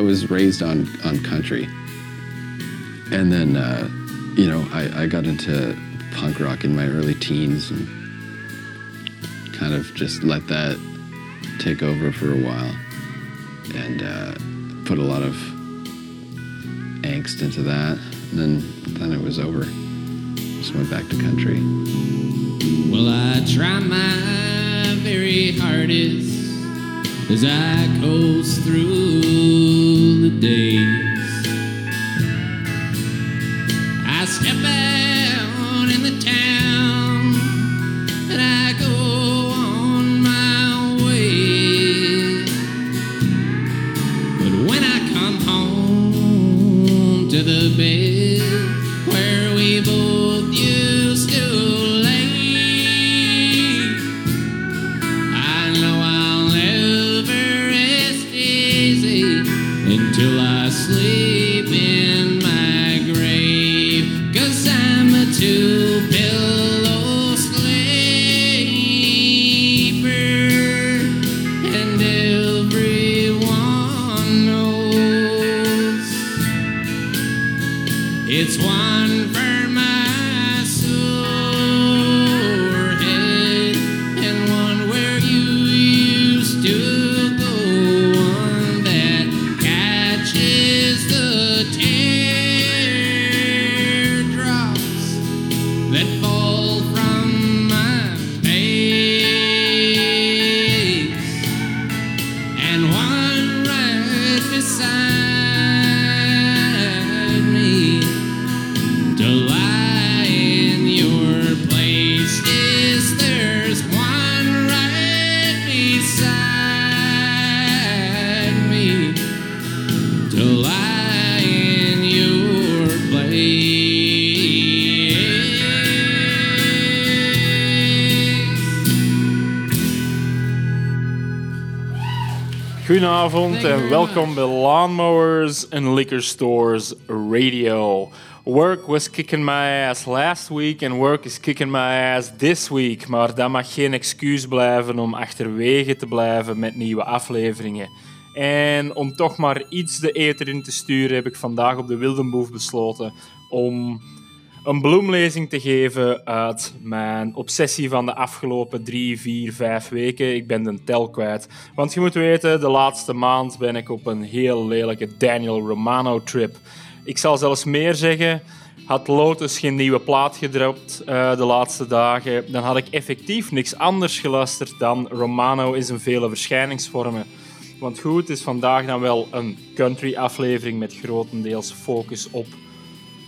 I was raised on on country, and then uh, you know I, I got into punk rock in my early teens and kind of just let that take over for a while, and uh, put a lot of angst into that. And then then it was over. Just went back to country. Well, I try my very hardest as I coast through the days. Goedenavond en welkom bij Lawnmowers and Liquor Stores Radio. Work was kicking my ass last week and work is kicking my ass this week. Maar dat mag geen excuus blijven om achterwege te blijven met nieuwe afleveringen. En om toch maar iets de eter in te sturen, heb ik vandaag op de Wildenboef besloten om een bloemlezing te geven uit mijn obsessie van de afgelopen drie, vier, vijf weken. Ik ben de tel kwijt. Want je moet weten, de laatste maand ben ik op een heel lelijke Daniel Romano trip. Ik zal zelfs meer zeggen. Had Lotus geen nieuwe plaat gedropt eh, de laatste dagen, dan had ik effectief niks anders geluisterd dan Romano in zijn vele verschijningsvormen. Want goed, het is vandaag dan wel een country aflevering met grotendeels focus op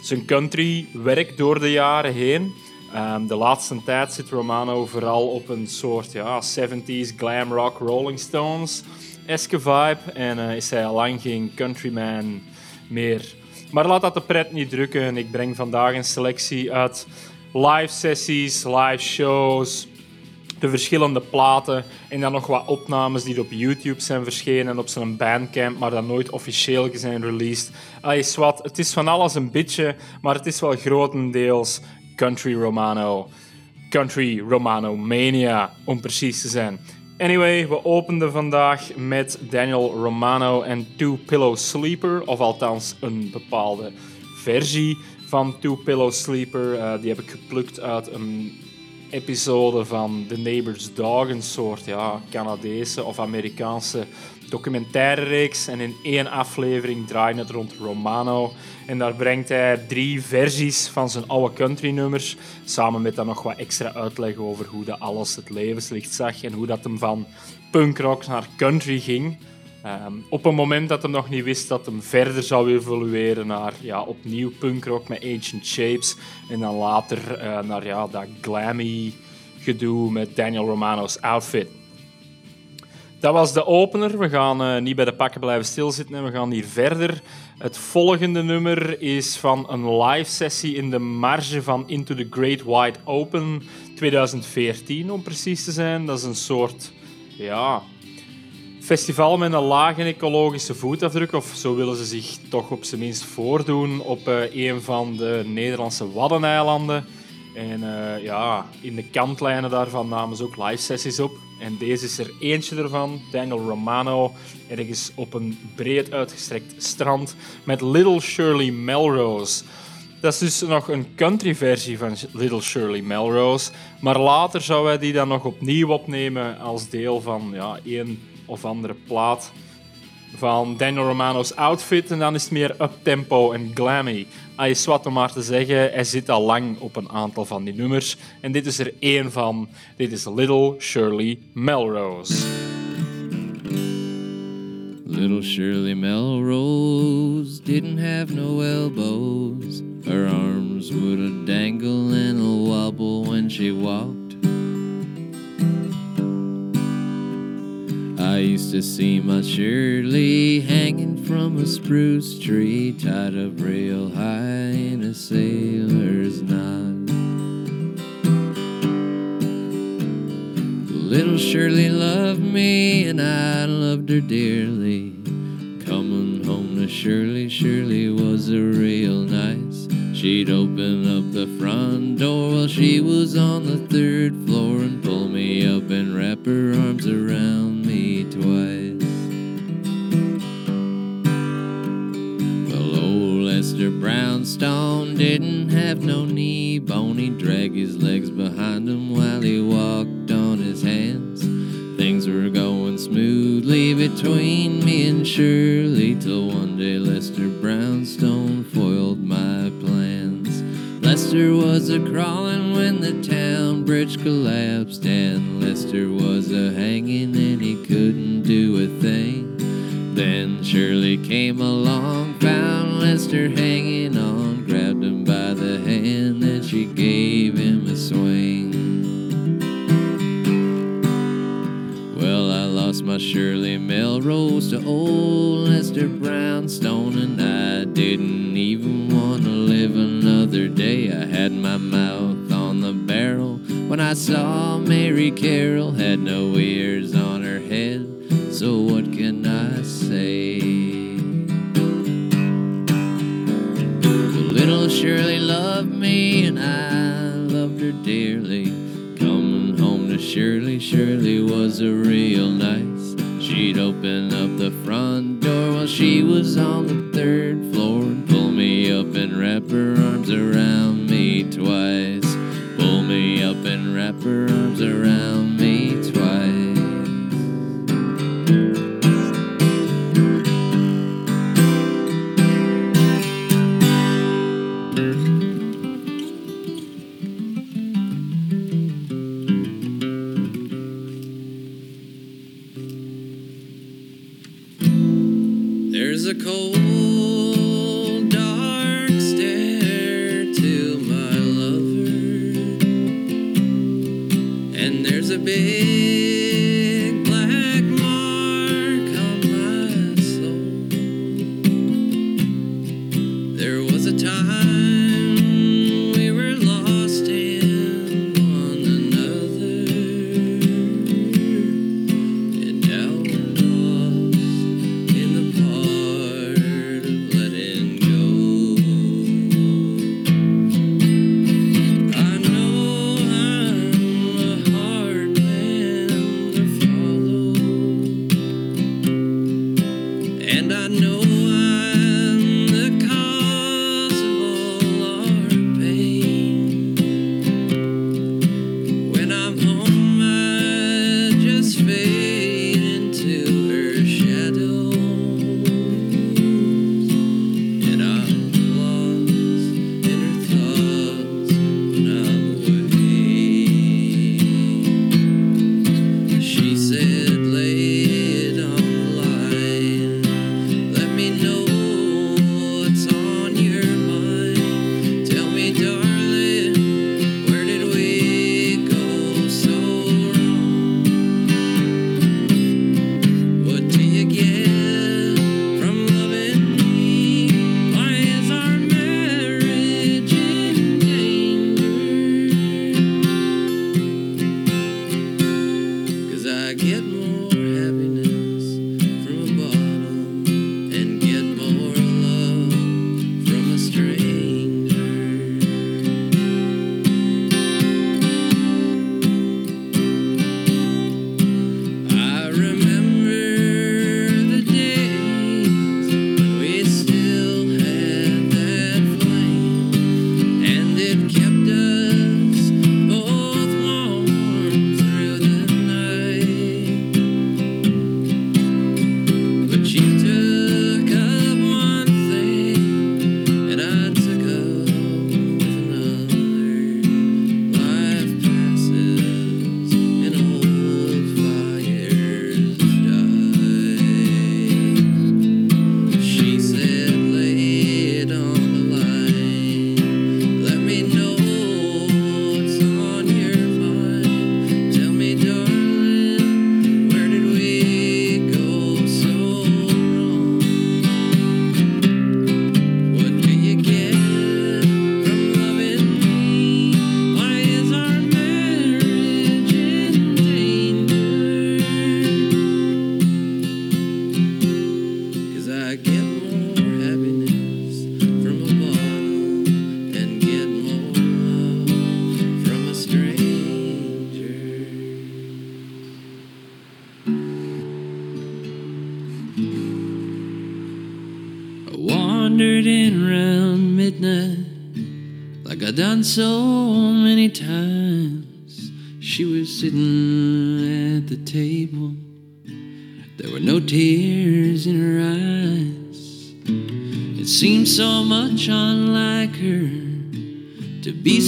zijn country werk door de jaren heen. Ehm, de laatste tijd zit Romano vooral op een soort ja, 70s glam rock Rolling Stones eske vibe. En eh, is hij al lang geen countryman meer. Maar laat dat de pret niet drukken. Ik breng vandaag een selectie uit live sessies, live shows, de verschillende platen en dan nog wat opnames die op YouTube zijn verschenen en op zijn bandcamp, maar dan nooit officieel zijn released. Allee, swat, het is van alles een beetje, maar het is wel grotendeels country Romano. Country Romano Mania, om precies te zijn. Anyway, we openden vandaag met Daniel Romano en Two Pillow Sleeper, of althans een bepaalde versie van Two Pillow Sleeper. Eh, die heb ik geplukt uit een episode van The Neighbor's Dog, een soort ja, Canadese of Amerikaanse documentaire reeks. En in één aflevering draait het rond Romano. En daar brengt hij drie versies van zijn oude country-nummers, samen met dan nog wat extra uitleg over hoe dat alles het levenslicht zag en hoe dat hem van punkrock naar country ging. Ehm, op een moment dat hij nog niet wist dat hem verder zou evolueren naar ja, opnieuw punkrock met Ancient Shapes. En dan later eh, naar ja, dat glammy gedoe met Daniel Romano's outfit. Dat was de opener. We gaan eh, niet bij de pakken blijven stilzitten en we gaan hier verder. Het volgende nummer is van een live sessie in de marge van Into the Great Wide Open 2014, om precies te zijn. Dat is een soort ja, festival met een lage ecologische voetafdruk, of zo willen ze zich toch op zijn minst voordoen op eh, een van de Nederlandse Waddeneilanden. En eh, ja, in de kantlijnen daarvan namen ze ook live sessies op. En deze is er eentje ervan, Daniel Romano, ergens op een breed uitgestrekt strand met Little Shirley Melrose. Dat is dus nog een country versie van Little Shirley Melrose. Maar later zou hij die dan nog opnieuw opnemen als deel van ja, een of andere plaat van Daniel Romano's outfit. En dan is het meer up-tempo en glammy. Hij is wat om maar te zeggen, hij zit al lang op een aantal van die nummers. En dit is er één van. Dit is Little Shirley Melrose. Little Shirley Melrose didn't have no elbows. Her arms would a dangle and a wobble when she walked. I used to see my Shirley hanging from a spruce tree, tied up real high in a sailor's knot. Little Shirley loved me, and I loved her dearly. Coming home to Shirley, Shirley was a real nice. She'd open up the front door while she was on the third floor and pull me up and wrap her arms around Well, old Lester Brownstone didn't have no knee bone. He'd drag his legs behind him while he walked on his hands. Things were going smoothly between me and Shirley till one day Lester Brownstone foiled. Lester was a crawling when the town bridge collapsed, and Lester was a hanging and he couldn't do a thing. Then Shirley came along, found Lester hanging on, grabbed him by the hand, and she gave him a swing. Well, I lost my Shirley Melrose to old Lester Brownstone, and I didn't even want I saw Mary Carroll had no ears on her head. So what can I say? Well, little Shirley loved me, and I loved her dearly. Coming home to Shirley, Shirley was a real nice. She'd open up the front door while she was on the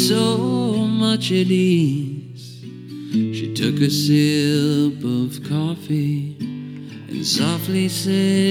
so much at ease. She took a sip of coffee and softly said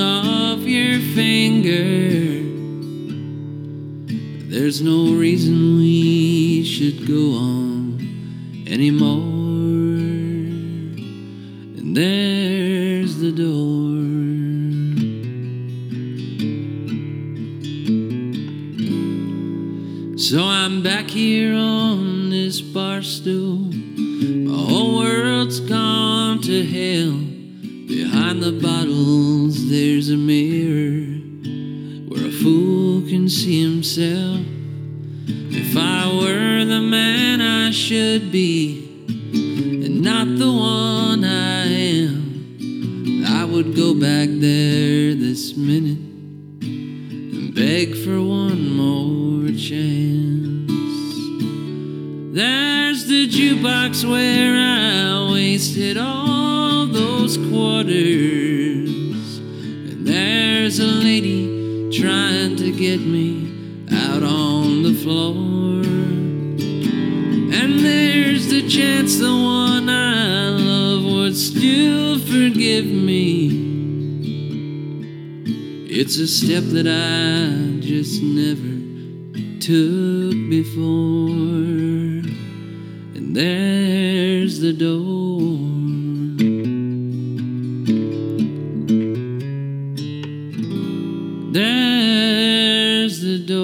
off your finger. There's no reason we should go on anymore. And there's the door. So I'm back here jukebox where I wasted all those quarters. And there's a lady trying to get me out on the floor. And there's the chance the one I love would still forgive me. It's a step that I just never took before. There's the door. There's the door.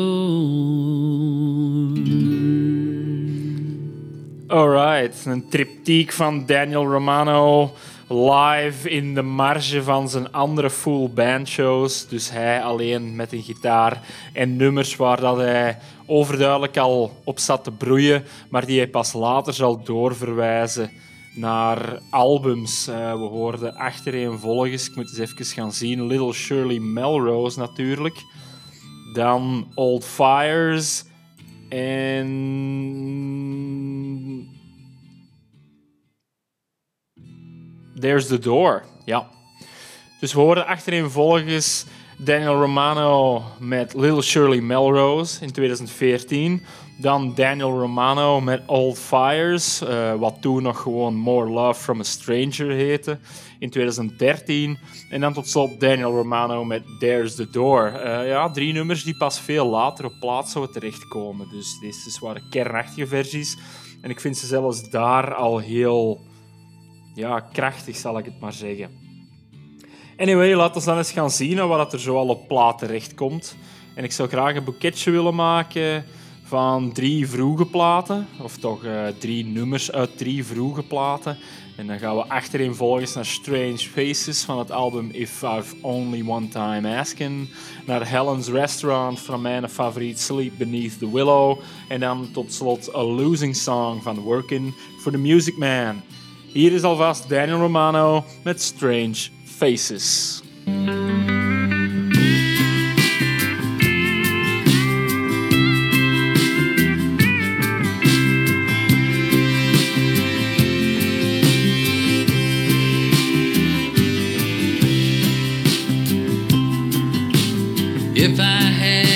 Alright, een triptiek van Daniel Romano live in de marge van zijn andere full band shows. Dus hij alleen met een gitaar en nummers waar dat hij overduidelijk al op zat te broeien, maar die hij pas later zal doorverwijzen naar albums. Eh, we hoorden achtereenvolgens, ik moet eens even gaan zien, Little Shirley Melrose natuurlijk. Dan Old Fires en There's the Door. Ja. Dus we hoorden achtereenvolgens Daniel Romano met Little Shirley Melrose in 2014. Dan Daniel Romano met Old Fires, eh, wat toen nog gewoon More Love from a Stranger heette, in 2013. En dan tot slot Daniel Romano met There's the Door. Eh, ja, drie nummers die pas veel later op plaats zouden terechtkomen. Dus deze waren kernachtige versies. En ik vind ze zelfs daar al heel ja, krachtig, zal ik het maar zeggen. Anyway, laten we dan eens gaan zien wat er zoal op plaat terechtkomt. En ik zou graag een boeketje willen maken van drie vroege platen. Of toch uh, drie nummers uit drie vroege platen. En dan gaan we achtereenvolgens naar Strange Faces van het album If I've Only One Time Asking. Naar Helen's Restaurant van mijn favoriet Sleep Beneath the Willow. En dan tot slot A Losing Song van Working for the Music Man. Hier is alvast Daniel Romano met Strange Faces. If I had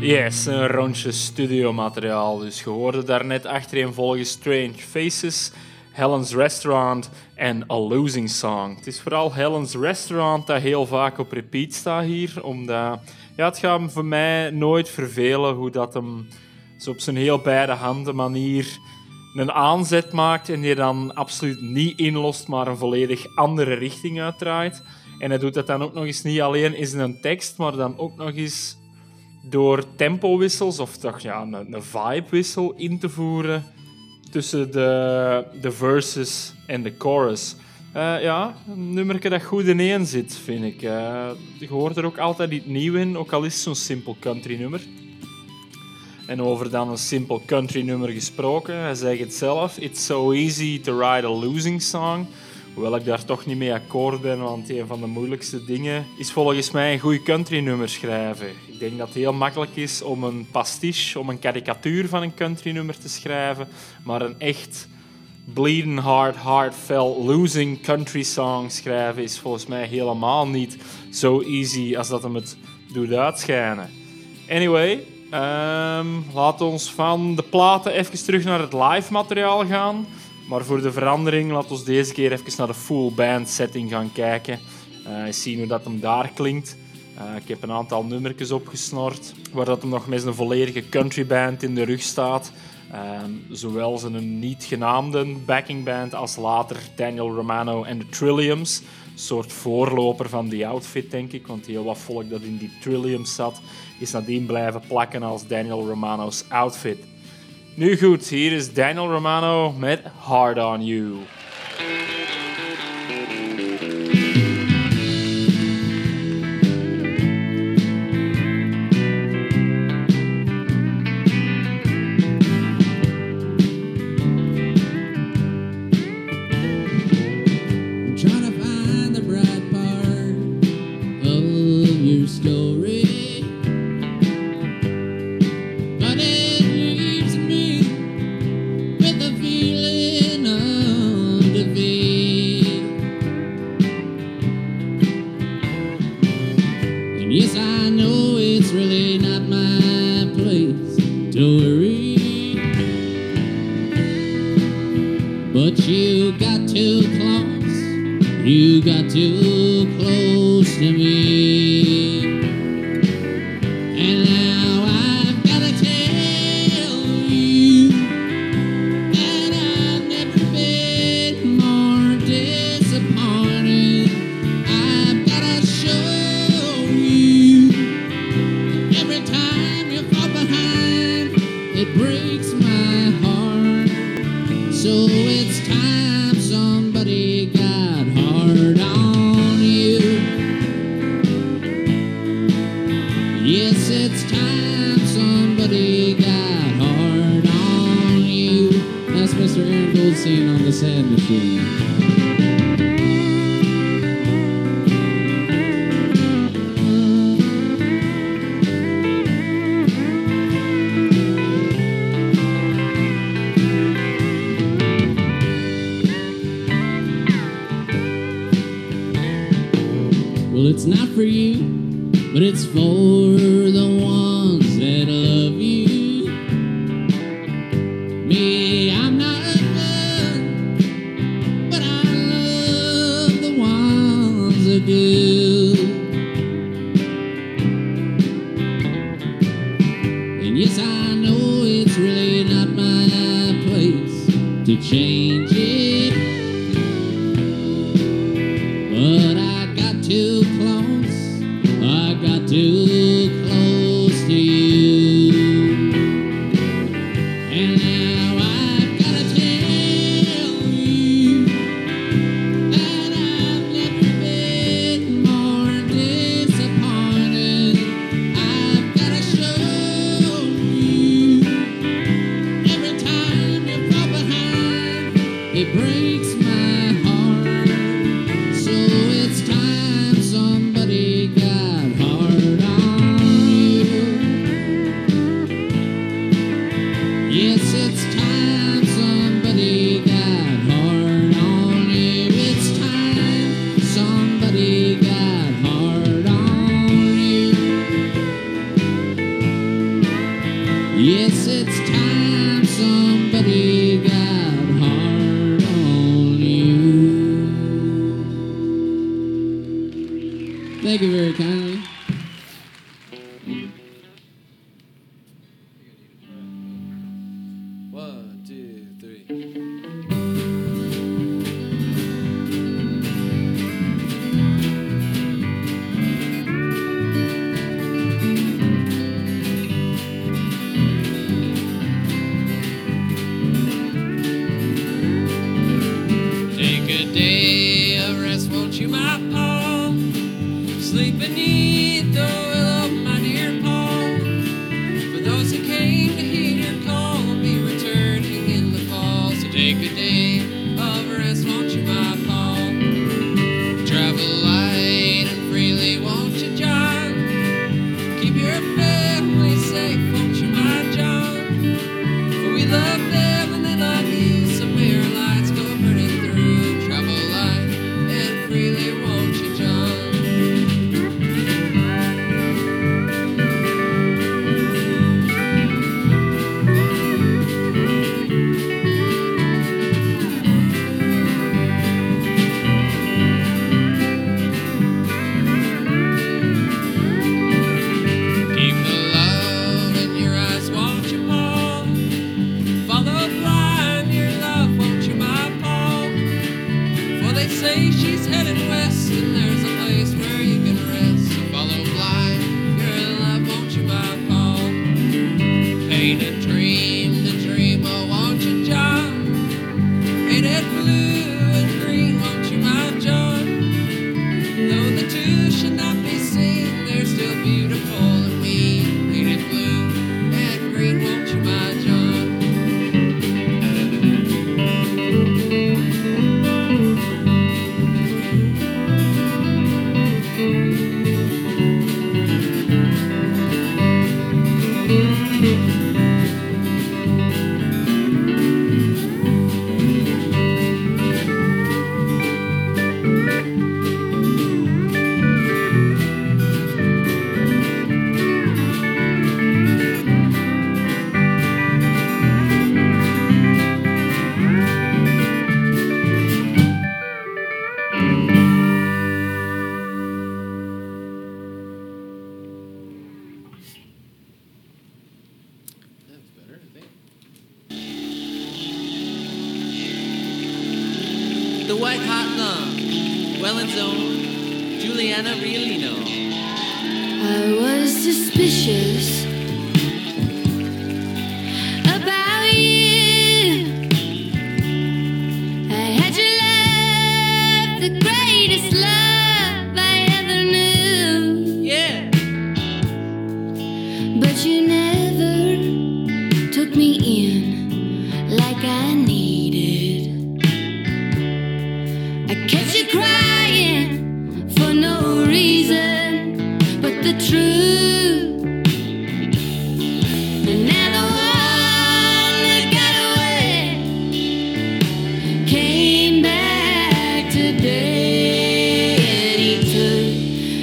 Yes, een rondje studiomateriaal. Dus je hoorde daarnet achtereenvolgens Strange Faces, Helen's Restaurant en A Losing Song. Het is vooral Helen's Restaurant dat heel vaak op repeat staat hier, omdat ja, het gaat voor mij nooit vervelen hoe dat hem zo op zijn heel beide handen manier een aanzet maakt en die dan absoluut niet inlost, maar een volledig andere richting uitdraait. En hij doet dat dan ook nog eens niet alleen in zijn tekst, maar dan ook nog eens door tempowissels of toch ja, een, een vibewissel in te voeren tussen de, de verses en de chorus. Eh, ja, een nummer dat goed ineen zit, vind ik. Eh, je hoort er ook altijd iets nieuw in, ook al is het zo'n simpel country nummer. En over dan een simpel country nummer gesproken, hij zegt het zelf. It's so easy to write a losing song. Hoewel ik daar toch niet mee akkoord ben, want een van de moeilijkste dingen is volgens mij een goed country nummer schrijven. Denk dat het heel makkelijk is om een pastiche, om een karikatuur van een country nummer te schrijven, maar een echt bleeding hard, heartfelt, losing country song schrijven is volgens mij helemaal niet zo easy als dat hem het doet uitschijnen. Anyway, ehm laat ons van de platen even terug naar het live materiaal gaan. Maar voor de verandering, laat ons deze keer even naar de full band setting gaan kijken. Eens zien hoe dat hem daar klinkt. Eh, ik heb een aantal nummertjes opgesnord, waar dat hem nog met een volledige country band in de rug staat. Ehm, zowel zijn niet genaamde backing band als later Daniel Romano en de Trilliums. Een soort voorloper van die outfit, denk ik. Want heel wat volk dat in die Trilliums zat, is nadien blijven plakken als Daniel Romano's outfit. Nu goed, hier is Daniel Romano met Hard on You. But it's for Thank you very kindly.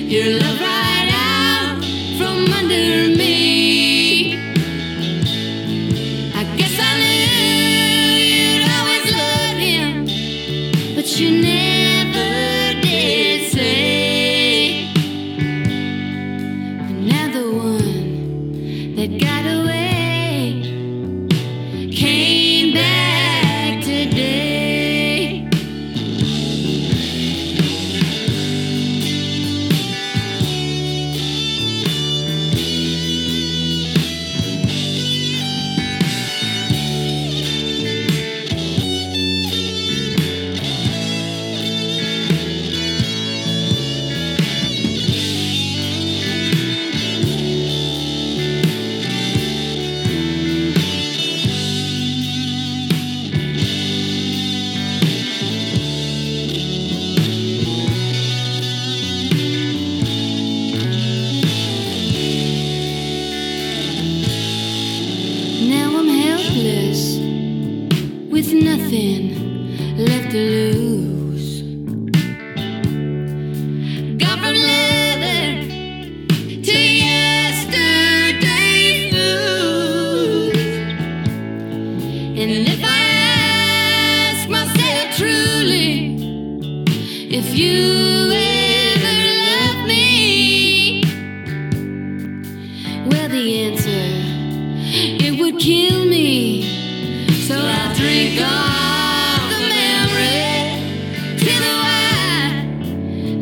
You're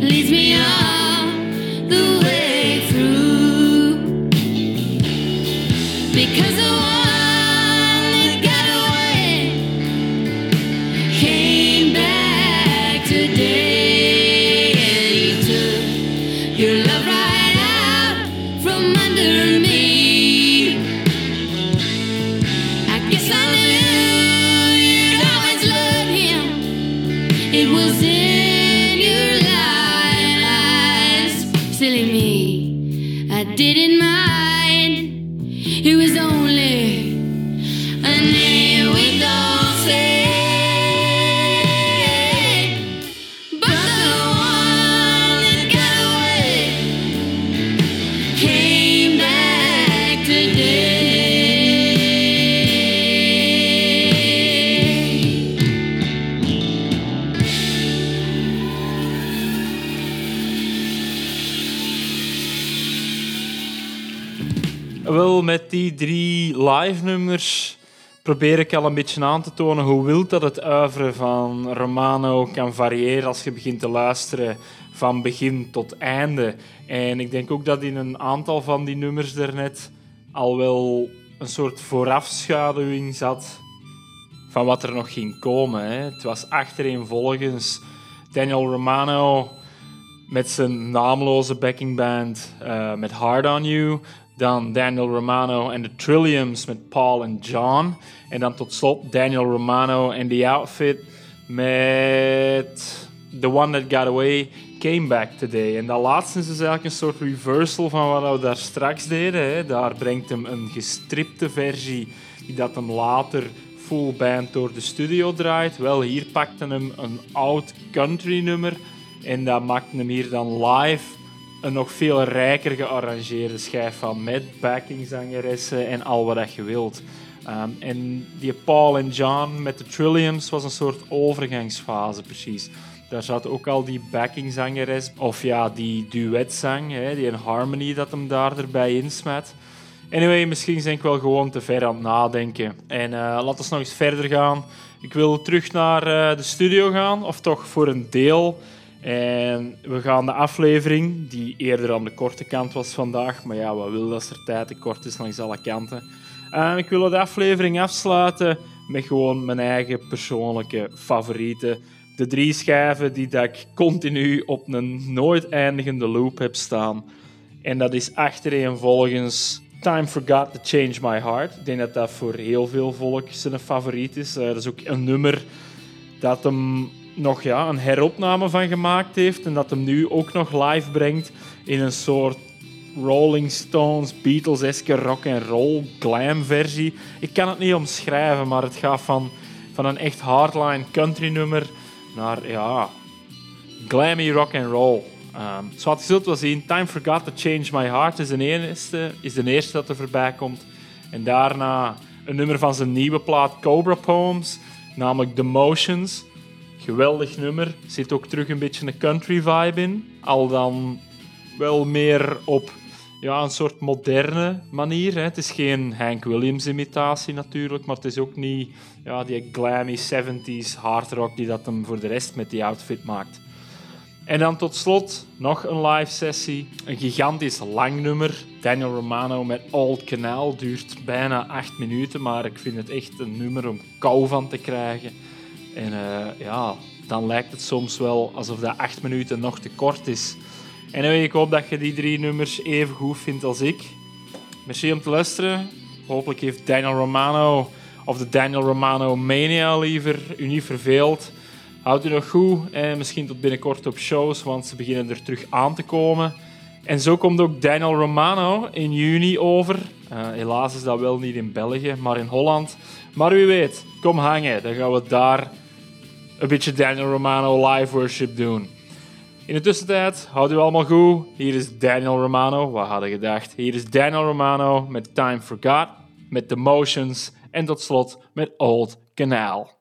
leads me probeer ik al een beetje aan te tonen hoe wild dat het uiveren van Romano kan variëren als je begint te luisteren van begin tot einde. En ik denk ook dat in een aantal van die nummers daarnet al wel een soort voorafschaduwing zat van wat er nog ging komen. Hè. Het was achtereenvolgens Daniel Romano met zijn naamloze backingband uh, met Hard On You. Dan Daniel Romano en de Trilliums met Paul en John. En dan tot slot Daniel Romano en The Outfit met The One That Got Away Came Back Today. En dat laatste is dus eigenlijk een soort reversal van wat we daar straks deden. Hè. Daar brengt hem een gestripte versie die dat hem later full band door de studio draait. Wel, hier pakte hem een oud country nummer en dat maakte hem hier dan live een nog veel rijker gearrangeerde schijf van met backingzangeressen en al wat je wilt. Um, en die Paul en John met de Trilliums was een soort overgangsfase precies. Daar zat ook al die backingzangeres, of ja, die duetzang, hè, die harmony dat hem daar erbij insmet. Anyway, misschien ben ik wel gewoon te ver aan het nadenken. En uh, laten we nog eens verder gaan. Ik wil terug naar eh, de studio gaan, of toch voor een deel. En we gaan de aflevering, die eerder aan de korte kant was vandaag, maar ja, wat wil dat er tijd te kort is langs alle kanten. En ik wil de aflevering afsluiten met gewoon mijn eigen persoonlijke favorieten. De drie schijven die dat ik continu op een nooit eindigende loop heb staan. En dat is achtereenvolgens Time Forgot to Change My Heart. Ik denk dat dat voor heel veel volk zijn favoriet is. Eh, dat is ook een nummer dat hem nog ja, een heropname van gemaakt heeft. En dat hem nu ook nog live brengt in een soort Rolling Stones, Beatles-eske rock and roll glam versie. Ik kan het niet omschrijven, maar het gaat van, van een echt hardline country nummer naar ja, glammy rock and roll. Um, zoals je zult wel zien, Time Forgot to Change My Heart is de eerste, is de eerste dat er voorbij komt. En daarna een nummer van zijn nieuwe plaat Cobra Poems, namelijk The Motions. Geweldig nummer. Zit ook terug een beetje een country vibe in. Al dan wel meer op ja, een soort moderne manier. Hè. Het is geen Hank Williams imitatie natuurlijk, maar het is ook niet ja, die glammy 70s hard rock die dat hem voor de rest met die outfit maakt. En dan tot slot nog een live sessie. Een gigantisch lang nummer. Daniel Romano met Old Canal duurt bijna acht minuten, maar ik vind het echt een nummer om kou van te krijgen. En eh, ja, dan lijkt het soms wel alsof dat acht minuten nog te kort is. En ik hoop dat je die drie nummers even goed vindt als ik. Merci om te luisteren. Hopelijk heeft Daniel Romano of de Daniel Romano Mania liever u niet verveeld. Houd u nog goed en misschien tot binnenkort op shows, want ze beginnen er terug aan te komen. En zo komt ook Daniel Romano in juni over. Uh, helaas is dat wel niet in België, maar in Holland. Maar wie weet, kom hangen. Dan gaan we daar een beetje Daniel Romano live worship doen. In de tussentijd, houd u allemaal goed. Hier is Daniel Romano. Wat hadden gedacht? Hier is Daniel Romano met Time Forgot, met The Motions en tot slot met Old Canal.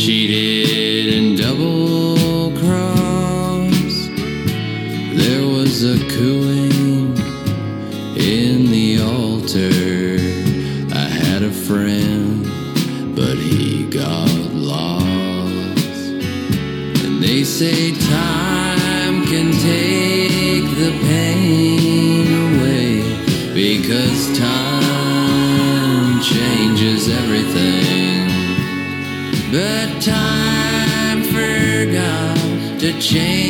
I've been change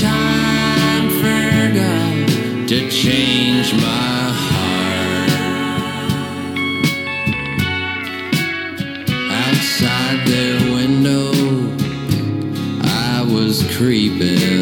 time forgot to change my heart. Outside their window, I was creeping.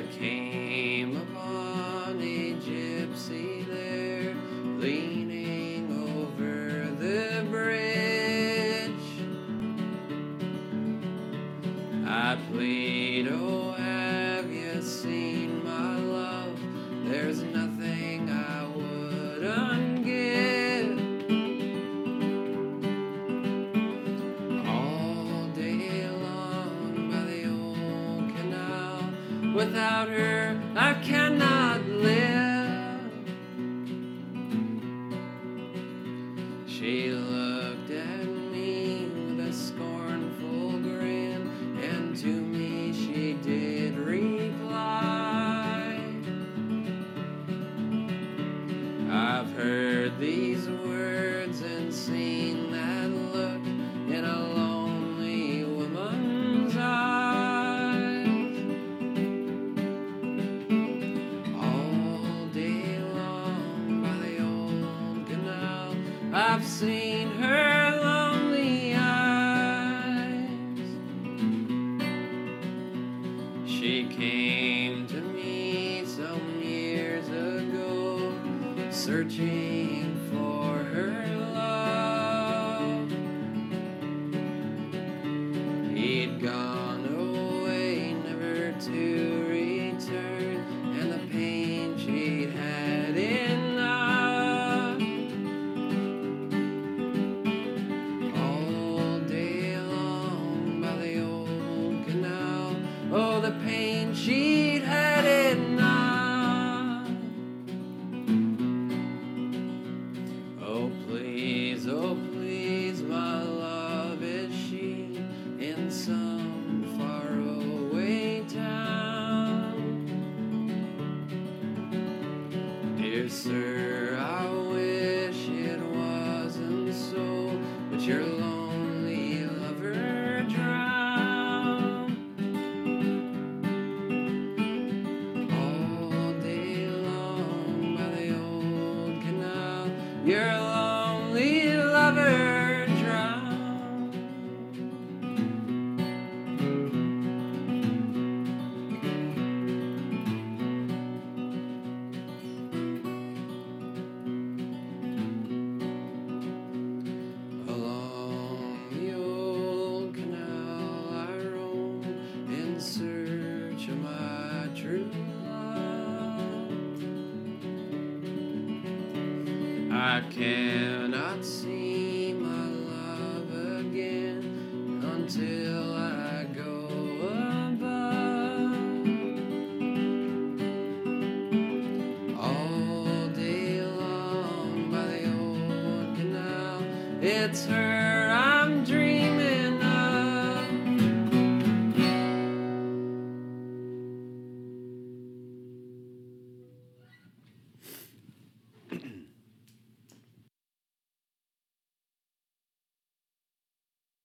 I came